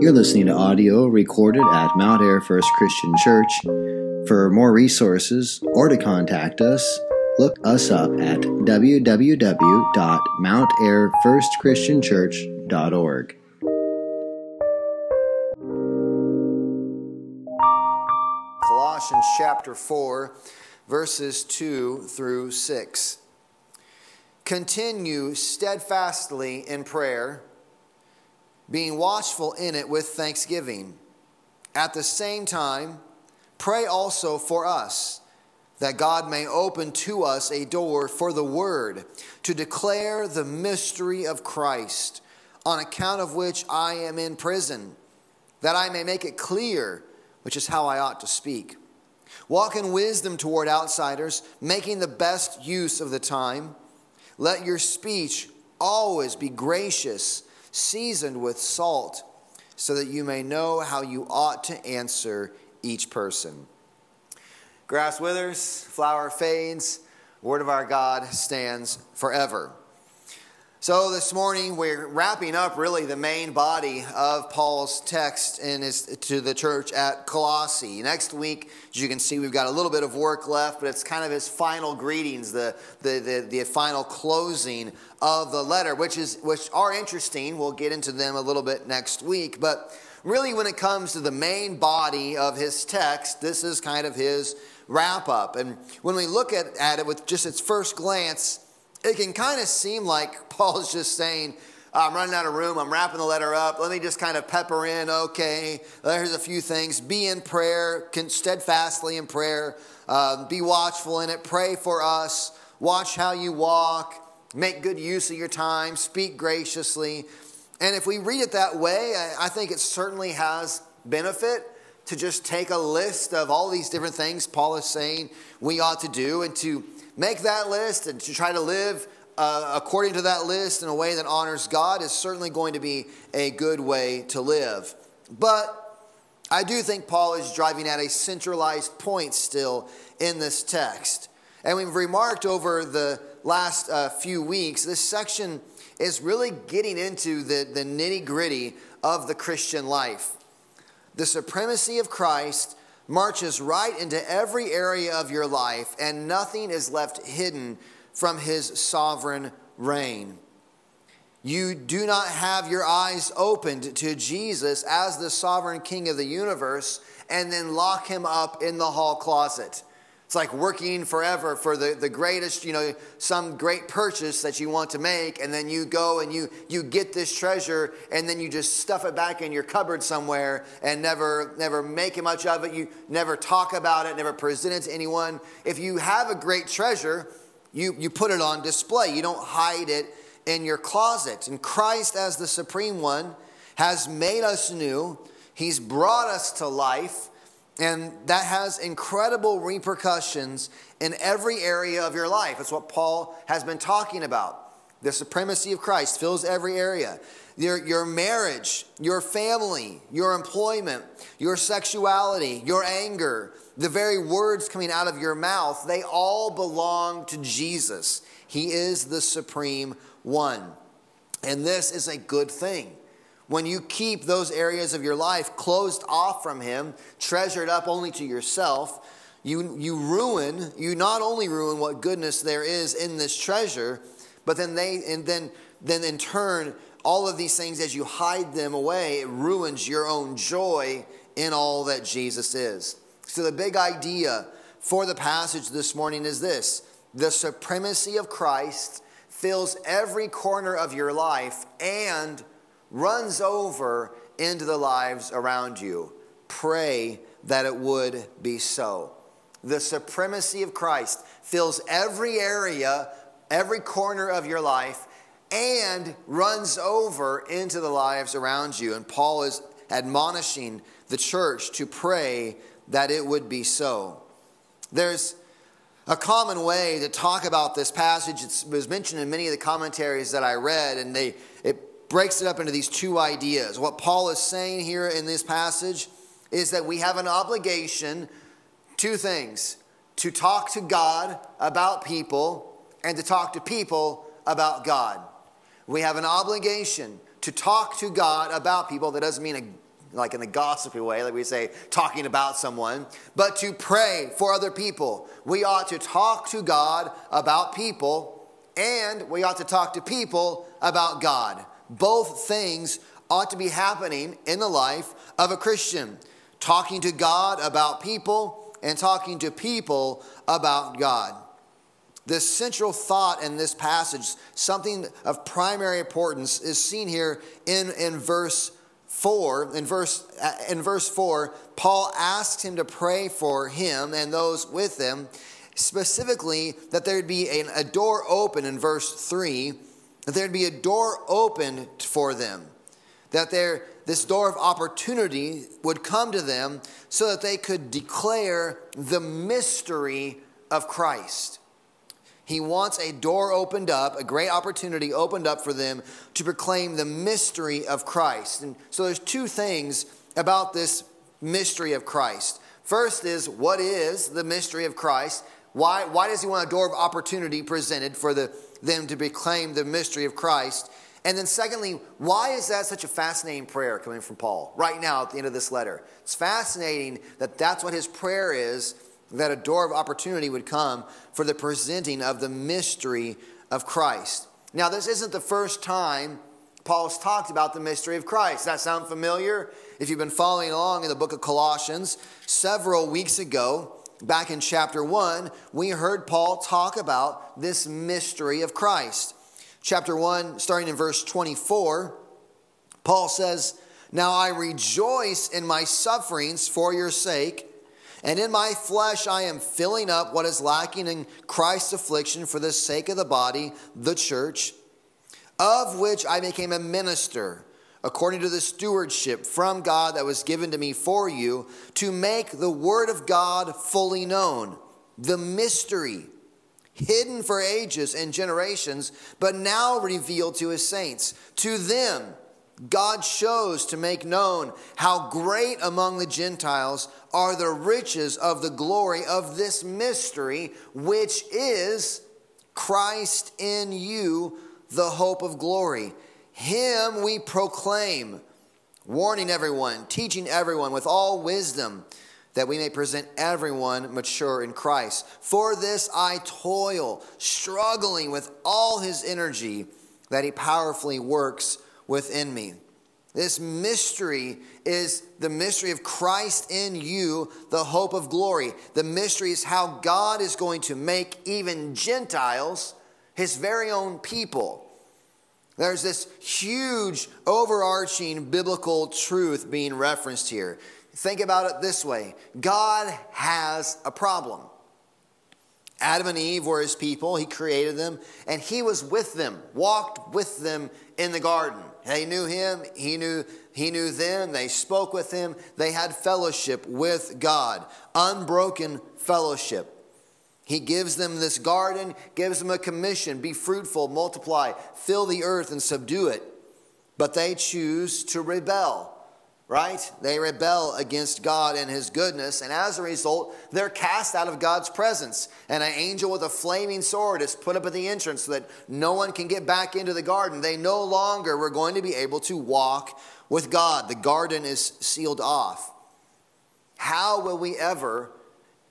You're listening to audio recorded at Mount Ayr First Christian Church. For more resources or to contact us, look us up at www.mountayrfirstchristianchurch.org. Colossians chapter 4, verses 2 through 6. Continue steadfastly in prayer, being watchful in it with thanksgiving. At the same time, pray also for us, that God may open to us a door for the word to declare the mystery of Christ, on account of which I am in prison, that I may make it clear which is how I ought to speak. Walk in wisdom toward outsiders, making the best use of the time. Let your speech always be gracious, seasoned with salt, so that you may know how you ought to answer each person. Grass withers, flower fades, word of our God stands forever. So, this morning we're wrapping up really the main body of Paul's text in his, to the church at Colossae. Next week, as you can see, we've got a little bit of work left, but it's kind of his final greetings, the, the, the, the final closing of the letter, which, is, which are interesting. We'll get into them a little bit next week. But really, when it comes to the main body of his text, this is kind of his wrap up. And when we look at, at it with just its first glance, it can kind of seem like Paul's just saying, I'm running out of room. I'm wrapping the letter up. Let me just kind of pepper in. Okay, there's a few things. Be in prayer, steadfastly in prayer. Uh, be watchful in it. Pray for us. Watch how you walk. Make good use of your time. Speak graciously. And if we read it that way, I, I think it certainly has benefit to just take a list of all these different things Paul is saying we ought to do and to make that list and to try to live uh, according to that list in a way that honors God is certainly going to be a good way to live. But I do think Paul is driving at a centralized point still in this text. And we've remarked over the last uh, few weeks, this section is really getting into the, the nitty gritty of the Christian life. The supremacy of Christ marches right into every area of your life, and nothing is left hidden from his sovereign reign. You do not have your eyes opened to Jesus as the sovereign king of the universe and then lock him up in the hall closet. It's like working forever for the, the greatest, you know, some great purchase that you want to make, and then you go and you you get this treasure, and then you just stuff it back in your cupboard somewhere and never never make much of it. You never talk about it, never present it to anyone. If you have a great treasure, you, you put it on display. You don't hide it in your closet. And Christ, as the supreme one, has made us new. He's brought us to life. And that has incredible repercussions in every area of your life. That's what Paul has been talking about. The supremacy of Christ fills every area. Your, your marriage, your family, your employment, your sexuality, your anger, the very words coming out of your mouth, they all belong to Jesus. He is the supreme one. And this is a good thing. When you keep those areas of your life closed off from Him, treasured up only to yourself, you, you ruin, you not only ruin what goodness there is in this treasure, but then they, and then, then in turn, all of these things, as you hide them away, it ruins your own joy in all that Jesus is. So, the big idea for the passage this morning is this the supremacy of Christ fills every corner of your life and runs over into the lives around you. Pray that it would be so. The supremacy of Christ fills every area, every corner of your life, and runs over into the lives around you. And Paul is admonishing the church to pray that it would be so. There's a common way to talk about this passage. It was mentioned in many of the commentaries that I read, and they, it breaks it up into these two ideas. What Paul is saying here in this passage is that we have an obligation, two things to talk to God about people and to talk to people about God. We have an obligation to talk to God about people. That doesn't mean a, like in a gossipy way, like we say, talking about someone, but to pray for other people. We ought to talk to God about people, and we ought to talk to people about God. Both things ought to be happening in the life of a Christian talking to God about people and talking to people about God. The central thought in this passage, something of primary importance, is seen here in, in verse 4. In verse, uh, in verse 4, Paul asks him to pray for him and those with him, specifically that there'd be a, a door open in verse 3, that there'd be a door open for them, that there, this door of opportunity would come to them so that they could declare the mystery of Christ. He wants a door opened up, a great opportunity opened up for them to proclaim the mystery of Christ. And so there's two things about this mystery of Christ. First is what is the mystery of Christ? Why, why does he want a door of opportunity presented for the, them to proclaim the mystery of Christ? And then, secondly, why is that such a fascinating prayer coming from Paul right now at the end of this letter? It's fascinating that that's what his prayer is that a door of opportunity would come for the presenting of the mystery of Christ. Now, this isn't the first time Paul's talked about the mystery of Christ. Does that sound familiar? If you've been following along in the book of Colossians, several weeks ago, back in chapter 1, we heard Paul talk about this mystery of Christ. Chapter 1, starting in verse 24, Paul says, Now I rejoice in my sufferings for your sake and in my flesh I am filling up what is lacking in Christ's affliction for the sake of the body, the church, of which I became a minister, according to the stewardship from God that was given to me for you, to make the word of God fully known, the mystery hidden for ages and generations, but now revealed to his saints. To them, God chose to make known how great among the Gentiles are the riches of the glory of this mystery, which is Christ in you, the hope of glory. Him we proclaim, warning everyone, teaching everyone with all wisdom, that we may present everyone mature in Christ. For this I toil, struggling with all his energy that he powerfully works within me. This mystery is the mystery of Christ in you, the hope of glory. The mystery is how God is going to make even Gentiles his very own people. There's this huge, overarching biblical truth being referenced here. Think about it this way God has a problem. Adam and Eve were his people, he created them, and he was with them, walked with them in the garden. They knew him, he knew he knew them, they spoke with him, they had fellowship with God, unbroken fellowship. He gives them this garden, gives them a commission be fruitful, multiply, fill the earth, and subdue it. But they choose to rebel right? They rebel against God and His goodness, and as a result, they're cast out of God's presence. And an angel with a flaming sword is put up at the entrance so that no one can get back into the garden. They no longer were going to be able to walk with God. The garden is sealed off. How will we ever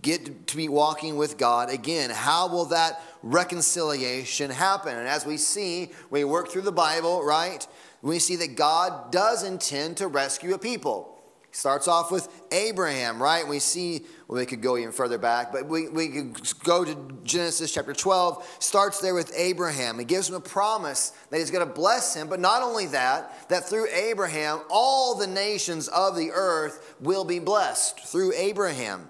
get to be walking with God again? How will that reconciliation happen? And as we see, we work through the Bible, right? we see that God does intend to rescue a people. Starts off with Abraham, right? We see, well, we could go even further back, but we, we could go to Genesis chapter 12, starts there with Abraham. He gives him a promise that he's going to bless him, but not only that, that through Abraham, all the nations of the earth will be blessed through Abraham.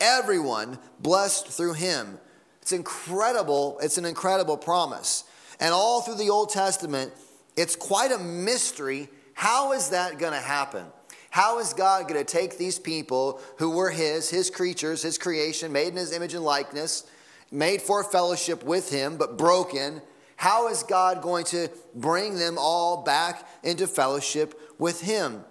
Everyone blessed through him. It's incredible. It's an incredible promise. And all through the Old Testament, it's quite a mystery. How is that going to happen? How is God going to take these people who were His, His creatures, His creation, made in His image and likeness, made for fellowship with Him, but broken? How is God going to bring them all back into fellowship with Him?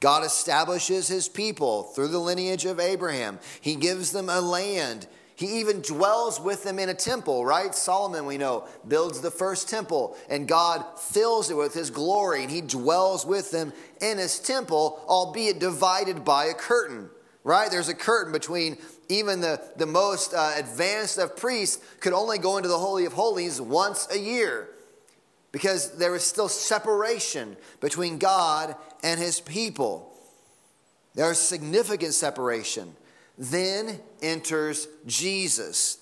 God establishes His people through the lineage of Abraham. He gives them a land. He even dwells with them in a temple, right? Solomon, we know, builds the first temple, and God fills it with his glory, and he dwells with them in his temple, albeit divided by a curtain, right? There's a curtain between even the, the most uh, advanced of priests could only go into the Holy of Holies once a year because there was still separation between God and his people. There is significant separation. Then enters Jesus.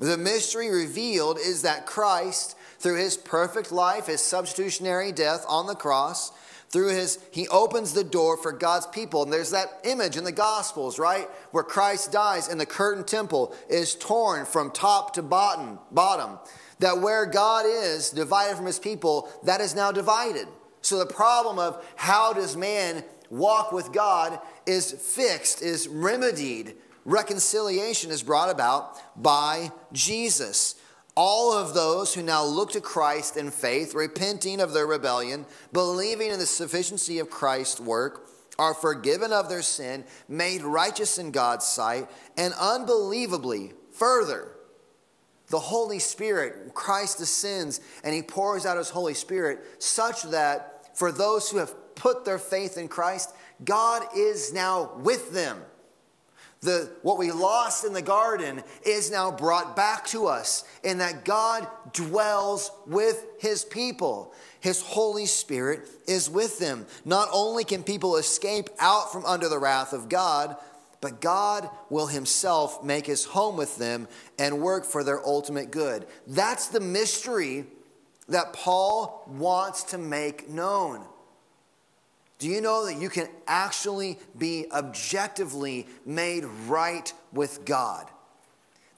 The mystery revealed is that Christ, through his perfect life, his substitutionary death on the cross, through his he opens the door for God's people and there's that image in the gospels right where Christ dies and the curtain temple is torn from top to bottom bottom that where God is divided from his people that is now divided so the problem of how does man walk with God is fixed, is remedied. Reconciliation is brought about by Jesus. All of those who now look to Christ in faith, repenting of their rebellion, believing in the sufficiency of Christ's work, are forgiven of their sin, made righteous in God's sight, and unbelievably, further, the Holy Spirit, Christ descends and he pours out his Holy Spirit, such that for those who have put their faith in Christ, God is now with them. The, what we lost in the garden is now brought back to us in that God dwells with his people. His Holy Spirit is with them. Not only can people escape out from under the wrath of God, but God will himself make his home with them and work for their ultimate good. That's the mystery that Paul wants to make known. Do you know that you can actually be objectively made right with God?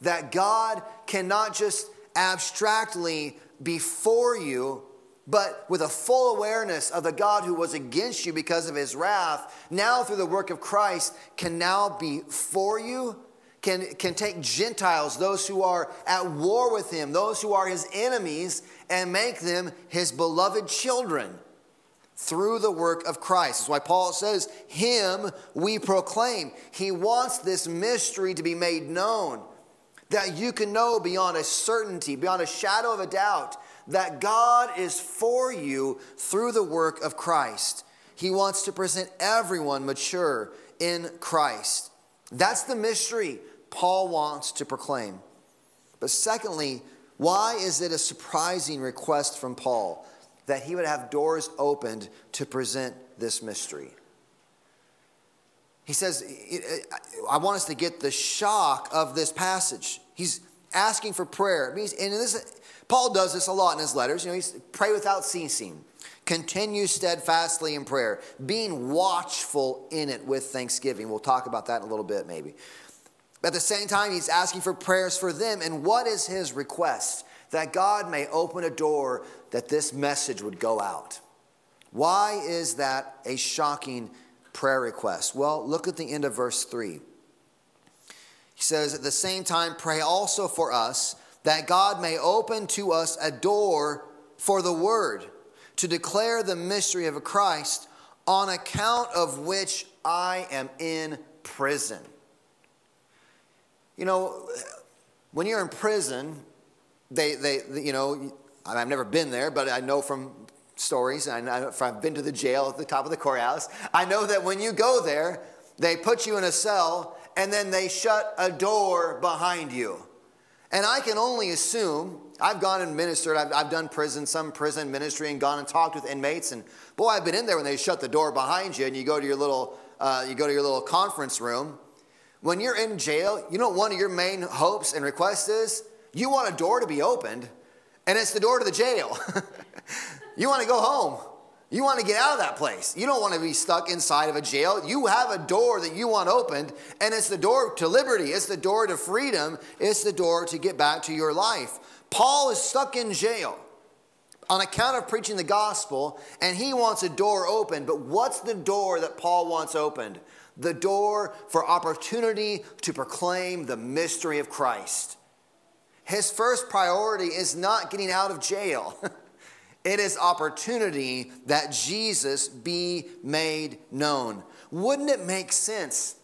That God cannot just abstractly be for you, but with a full awareness of the God who was against you because of his wrath, now through the work of Christ, can now be for you, can, can take Gentiles, those who are at war with him, those who are his enemies, and make them his beloved children through the work of Christ. That's why Paul says, Him we proclaim. He wants this mystery to be made known, that you can know beyond a certainty, beyond a shadow of a doubt, that God is for you through the work of Christ. He wants to present everyone mature in Christ. That's the mystery Paul wants to proclaim. But secondly, why is it a surprising request from Paul? that he would have doors opened to present this mystery. He says, I want us to get the shock of this passage. He's asking for prayer. And this, Paul does this a lot in his letters. You know, he's pray without ceasing, continue steadfastly in prayer, being watchful in it with thanksgiving. We'll talk about that in a little bit, maybe. At the same time, he's asking for prayers for them. And what is his request? that God may open a door that this message would go out. Why is that a shocking prayer request? Well, look at the end of verse 3. He says, At the same time, pray also for us that God may open to us a door for the word to declare the mystery of Christ, on account of which I am in prison. You know, when you're in prison, they, they, you know, I've never been there, but I know from stories, and I've been to the jail at the top of the courthouse. I know that when you go there, they put you in a cell and then they shut a door behind you. And I can only assume, I've gone and ministered, I've, I've done prison, some prison ministry, and gone and talked with inmates. And boy, I've been in there when they shut the door behind you and you go to your little, uh, you go to your little conference room. When you're in jail, you know one of your main hopes and requests is you want a door to be opened, and it's the door to the jail. you want to go home. You want to get out of that place. You don't want to be stuck inside of a jail. You have a door that you want opened, and it's the door to liberty, it's the door to freedom, it's the door to get back to your life. Paul is stuck in jail on account of preaching the gospel, and he wants a door open. But what's the door that Paul wants opened? The door for opportunity to proclaim the mystery of Christ. His first priority is not getting out of jail. it is opportunity that Jesus be made known. Wouldn't it make sense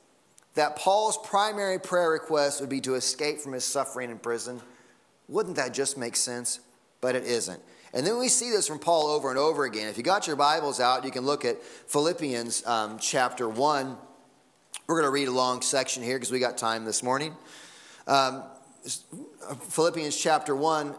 that Paul's primary prayer request would be to escape from his suffering in prison. Wouldn't that just make sense? But it isn't. And then we see this from Paul over and over again. If you got your Bibles out, you can look at Philippians um, chapter 1. We're going to read a long section here because we got time this morning. Um, Philippians chapter 1.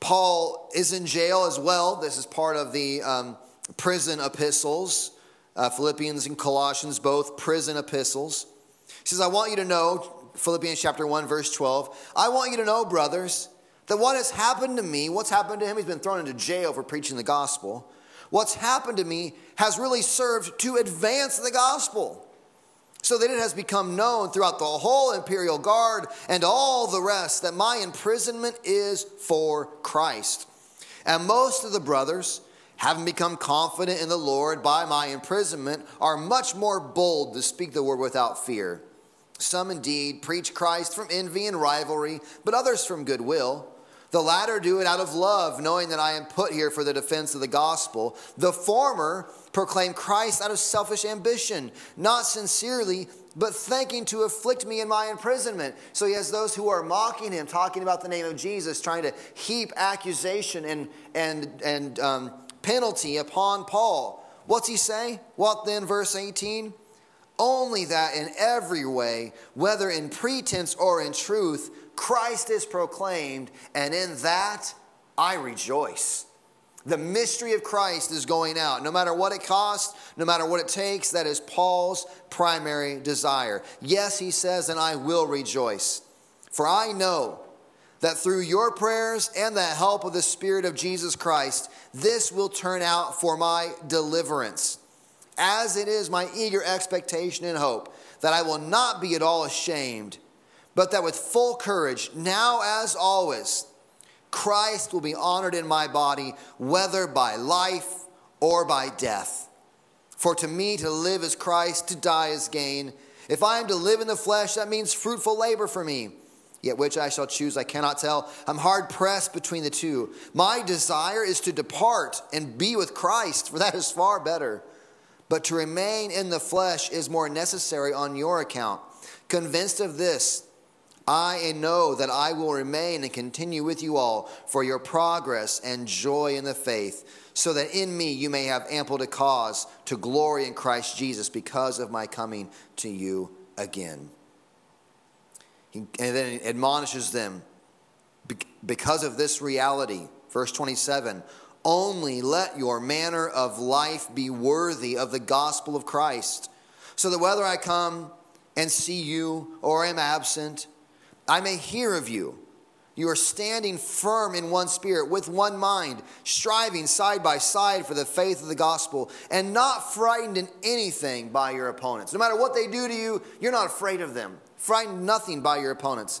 Paul is in jail as well. This is part of the um, prison epistles. Uh, Philippians and Colossians, both prison epistles. He says, I want you to know, Philippians chapter 1, verse 12, I want you to know, brothers, that what has happened to me, what's happened to him, he's been thrown into jail for preaching the gospel. What's happened to me has really served to advance the gospel so that it has become known throughout the whole imperial guard and all the rest that my imprisonment is for Christ. And most of the brothers, having become confident in the Lord by my imprisonment, are much more bold to speak the word without fear. Some indeed preach Christ from envy and rivalry, but others from goodwill. The latter do it out of love, knowing that I am put here for the defense of the gospel. The former proclaim Christ out of selfish ambition, not sincerely, but thinking to afflict me in my imprisonment. So he has those who are mocking him, talking about the name of Jesus, trying to heap accusation and, and, and um, penalty upon Paul. What's he say? What then, verse 18? Only that in every way, whether in pretense or in truth, Christ is proclaimed, and in that I rejoice. The mystery of Christ is going out. No matter what it costs, no matter what it takes, that is Paul's primary desire. Yes, he says, and I will rejoice. For I know that through your prayers and the help of the Spirit of Jesus Christ, this will turn out for my deliverance. As it is my eager expectation and hope that I will not be at all ashamed but that with full courage, now as always, Christ will be honored in my body, whether by life or by death. For to me to live is Christ, to die is gain. If I am to live in the flesh, that means fruitful labor for me. Yet which I shall choose, I cannot tell. I'm hard pressed between the two. My desire is to depart and be with Christ, for that is far better. But to remain in the flesh is more necessary on your account. Convinced of this, I know that I will remain and continue with you all for your progress and joy in the faith, so that in me you may have ample to cause to glory in Christ Jesus because of my coming to you again. and then he admonishes them because of this reality. Verse 27 Only let your manner of life be worthy of the gospel of Christ, so that whether I come and see you or am absent, I may hear of you. You are standing firm in one spirit, with one mind, striving side by side for the faith of the gospel, and not frightened in anything by your opponents. No matter what they do to you, you're not afraid of them. Frightened nothing by your opponents.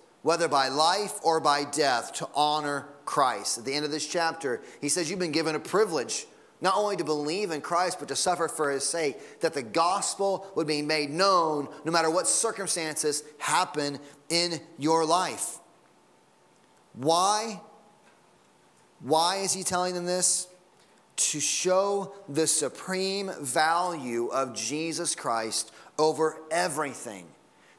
whether by life or by death, to honor Christ. At the end of this chapter, he says, You've been given a privilege not only to believe in Christ, but to suffer for his sake, that the gospel would be made known no matter what circumstances happen in your life. Why? Why is he telling them this? To show the supreme value of Jesus Christ over everything.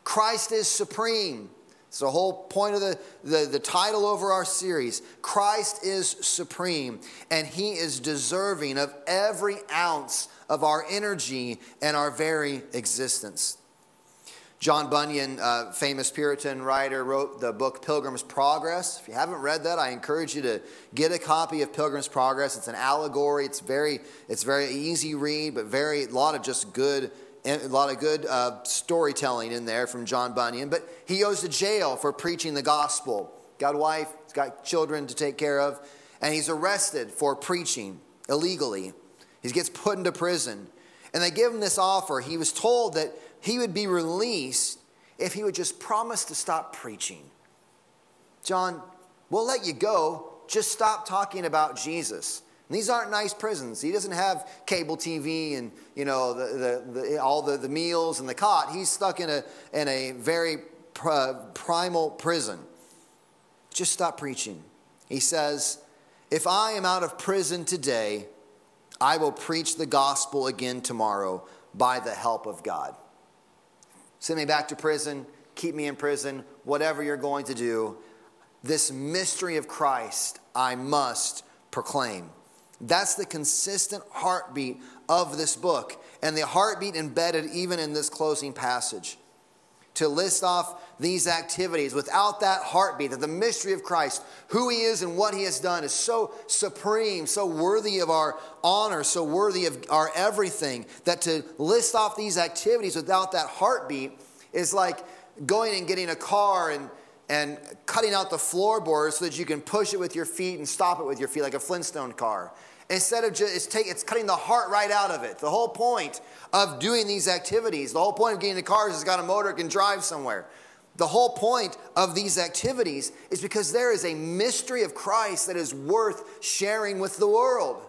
Christ is supreme. It's the whole point of the, the, the, title over our series. Christ is supreme, and he is deserving of every ounce of our energy and our very existence. John Bunyan, uh, famous Puritan writer, wrote the book Pilgrim's Progress. If you haven't read that, I encourage you to get a copy of Pilgrim's Progress. It's an allegory. It's very, it's very easy read, but very a lot of just good, a lot of good uh, storytelling in there from John Bunyan. But he goes to jail for preaching the gospel. Got a wife, he's got children to take care of, and he's arrested for preaching illegally. He gets put into prison, and they give him this offer. He was told that he would be released if he would just promise to stop preaching. John, we'll let you go. Just stop talking about Jesus. These aren't nice prisons. He doesn't have cable TV and you know the, the, the, all the, the meals and the cot. He's stuck in a, in a very pr- uh, primal prison. Just stop preaching. He says, If I am out of prison today, I will preach the gospel again tomorrow by the help of God. Send me back to prison, keep me in prison, whatever you're going to do. This mystery of Christ I must proclaim. That's the consistent heartbeat of this book, and the heartbeat embedded even in this closing passage. To list off these activities without that heartbeat, that the mystery of Christ, who he is and what he has done, is so supreme, so worthy of our honor, so worthy of our everything, that to list off these activities without that heartbeat is like going and getting a car and and cutting out the floorboards so that you can push it with your feet and stop it with your feet like a Flintstone car. Instead of just, it's, take, it's cutting the heart right out of it. The whole point of doing these activities, the whole point of getting the cars is got a motor, can drive somewhere. The whole point of these activities is because there is a mystery of Christ that is worth sharing with the world.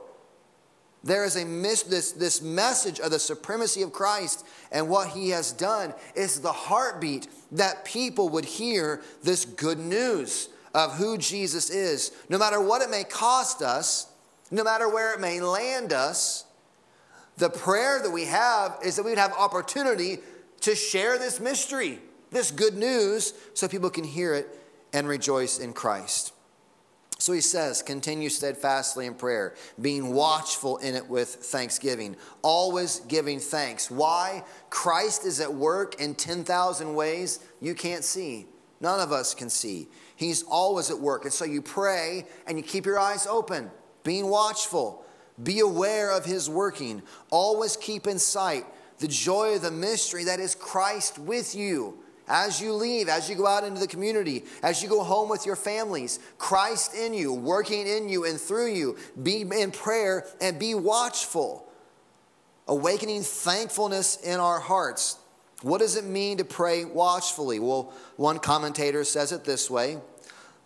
There is a mis- this, this message of the supremacy of Christ and what he has done is the heartbeat that people would hear this good news of who Jesus is. No matter what it may cost us, no matter where it may land us, the prayer that we have is that we would have opportunity to share this mystery, this good news, so people can hear it and rejoice in Christ. So he says, continue steadfastly in prayer, being watchful in it with thanksgiving, always giving thanks. Why? Christ is at work in 10,000 ways you can't see. None of us can see. He's always at work. And so you pray and you keep your eyes open being watchful. Be aware of his working. Always keep in sight the joy of the mystery that is Christ with you. As you leave, as you go out into the community, as you go home with your families, Christ in you, working in you and through you. Be in prayer and be watchful. Awakening thankfulness in our hearts. What does it mean to pray watchfully? Well, one commentator says it this way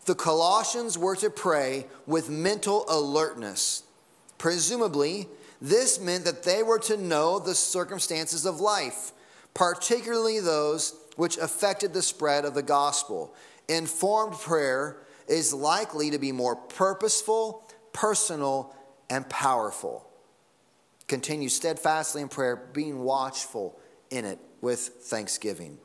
the Colossians were to pray with mental alertness. Presumably, this meant that they were to know the circumstances of life, particularly those which affected the spread of the gospel. Informed prayer is likely to be more purposeful, personal, and powerful. Continue steadfastly in prayer, being watchful in it with thanksgiving.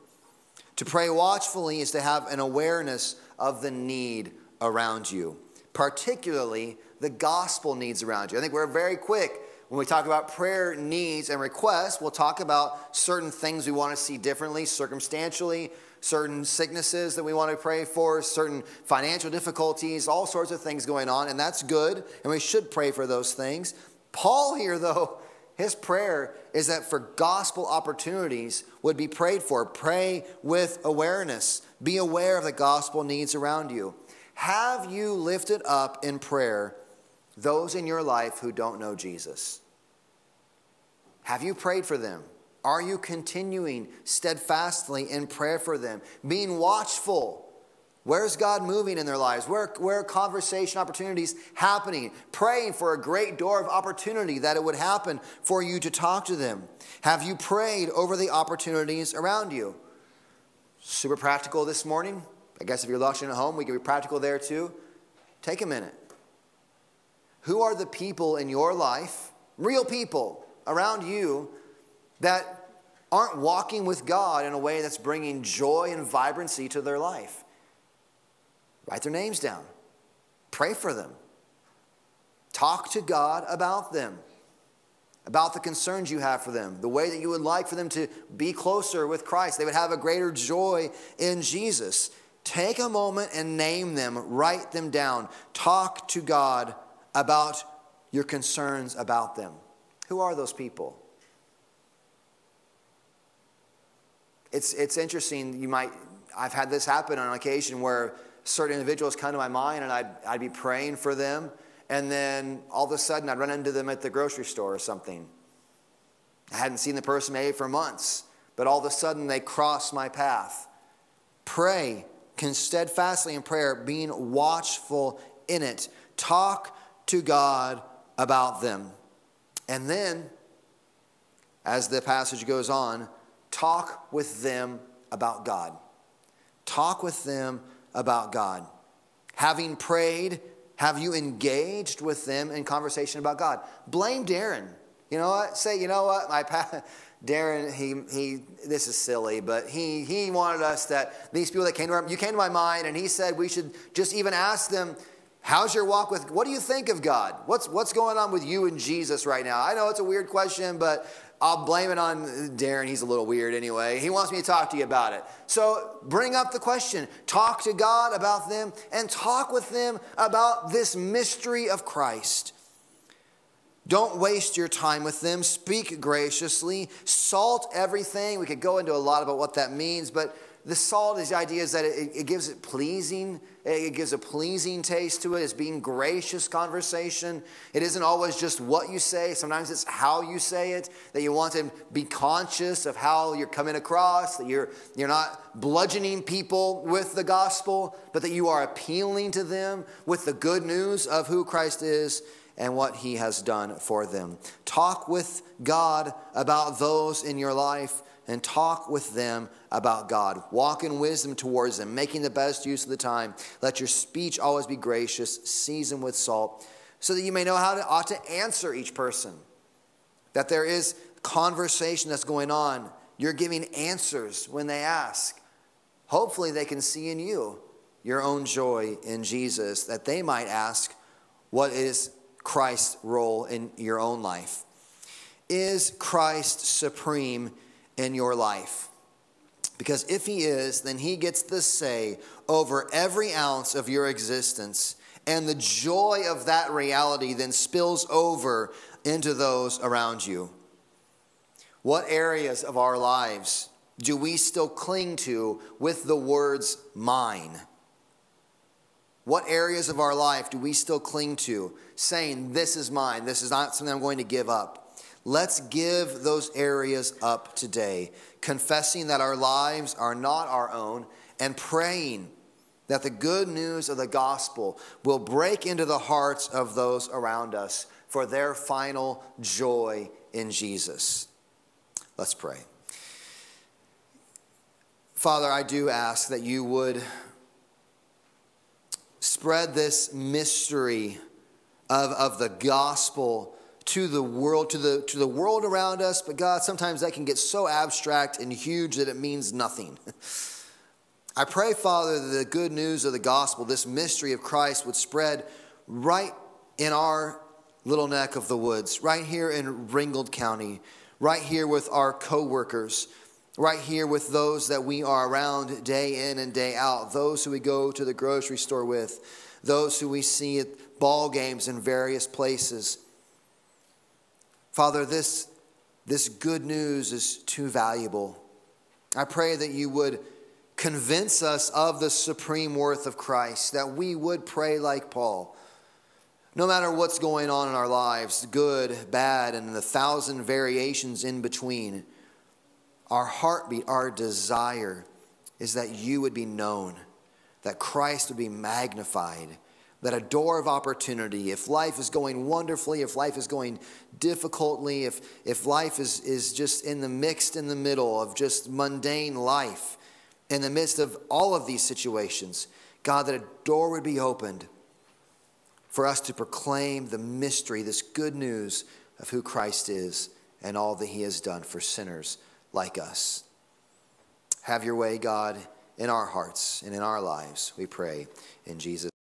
To pray watchfully is to have an awareness of the need around you, particularly the gospel needs around you. I think we're very quick when we talk about prayer needs and requests, we'll talk about certain things we want to see differently, circumstantially, certain sicknesses that we want to pray for, certain financial difficulties, all sorts of things going on, and that's good, and we should pray for those things. Paul here, though, his prayer is that for gospel opportunities would be prayed for. Pray with awareness. Be aware of the gospel needs around you. Have you lifted up in prayer those in your life who don't know Jesus? Have you prayed for them? Are you continuing steadfastly in prayer for them? Being watchful Where's God moving in their lives? Where, where are conversation opportunities happening? Praying for a great door of opportunity that it would happen for you to talk to them. Have you prayed over the opportunities around you? Super practical this morning. I guess if you're watching at home, we can be practical there too. Take a minute. Who are the people in your life, real people around you, that aren't walking with God in a way that's bringing joy and vibrancy to their life? Write their names down. Pray for them. Talk to God about them, about the concerns you have for them, the way that you would like for them to be closer with Christ. They would have a greater joy in Jesus. Take a moment and name them, write them down. Talk to God about your concerns about them. Who are those people? It's, it's interesting. You might, I've had this happen on occasion where certain individuals come to my mind and I'd, I'd be praying for them. And then all of a sudden I'd run into them at the grocery store or something. I hadn't seen the person maybe for months, but all of a sudden they cross my path. Pray can steadfastly in prayer, being watchful in it. Talk to God about them. And then, as the passage goes on, talk with them about God. Talk with them about God. Having prayed, have you engaged with them in conversation about God? Blame Darren. You know what? Say, you know what? My pa- Darren, he, he, this is silly, but he, he wanted us that these people that came to our, you came to my mind, and he said we should just even ask them, how's your walk with, what do you think of God? What's, what's going on with you and Jesus right now? I know it's a weird question, but I'll blame it on Darren. He's a little weird anyway. He wants me to talk to you about it. So bring up the question. Talk to God about them and talk with them about this mystery of Christ. Don't waste your time with them. Speak graciously. Salt everything. We could go into a lot about what that means, but the salt is the idea is that it, it, gives it pleasing it gives a pleasing taste to it. It's being gracious conversation. It isn't always just what you say. Sometimes it's how you say it that you want to be conscious of how you're coming across that you're you're not bludgeoning people with the gospel but that you are appealing to them with the good news of who christ is and what he has done for them. Talk with god about those in your life and talk with them about God. Walk in wisdom towards them, making the best use of the time. Let your speech always be gracious, seasoned with salt, so that you may know how to ought to answer each person. That there is conversation that's going on. You're giving answers when they ask. Hopefully, they can see in you your own joy in Jesus, that they might ask, What is Christ's role in your own life? Is Christ supreme in your life. Because if he is, then he gets the say over every ounce of your existence. And the joy of that reality then spills over into those around you. What areas of our lives do we still cling to with the words mine? What areas of our life do we still cling to, saying, This is mine, this is not something I'm going to give up? Let's give those areas up today, confessing that our lives are not our own and praying that the good news of the gospel will break into the hearts of those around us for their final joy in Jesus. Let's pray. Father, I do ask that you would spread this mystery of, of the gospel to the world to the to the world around us but god sometimes that can get so abstract and huge that it means nothing. I pray father that the good news of the gospel this mystery of christ would spread right in our little neck of the woods right here in ringgold county right here with our co-workers right here with those that we are around day in and day out those who we go to the grocery store with those who we see at ball games in various places Father, this, this good news is too valuable. I pray that you would convince us of the supreme worth of Christ, that we would pray like Paul. No matter what's going on in our lives, good, bad, and the thousand variations in between, our heartbeat, our desire is that you would be known, that Christ would be magnified, that a door of opportunity, if life is going wonderfully, if life is going difficultly, if, if life is, is just in the mixed in the middle of just mundane life, in the midst of all of these situations, God, that a door would be opened for us to proclaim the mystery, this good news of who Christ is and all that he has done for sinners like us. Have your way, God, in our hearts and in our lives, we pray in Jesus'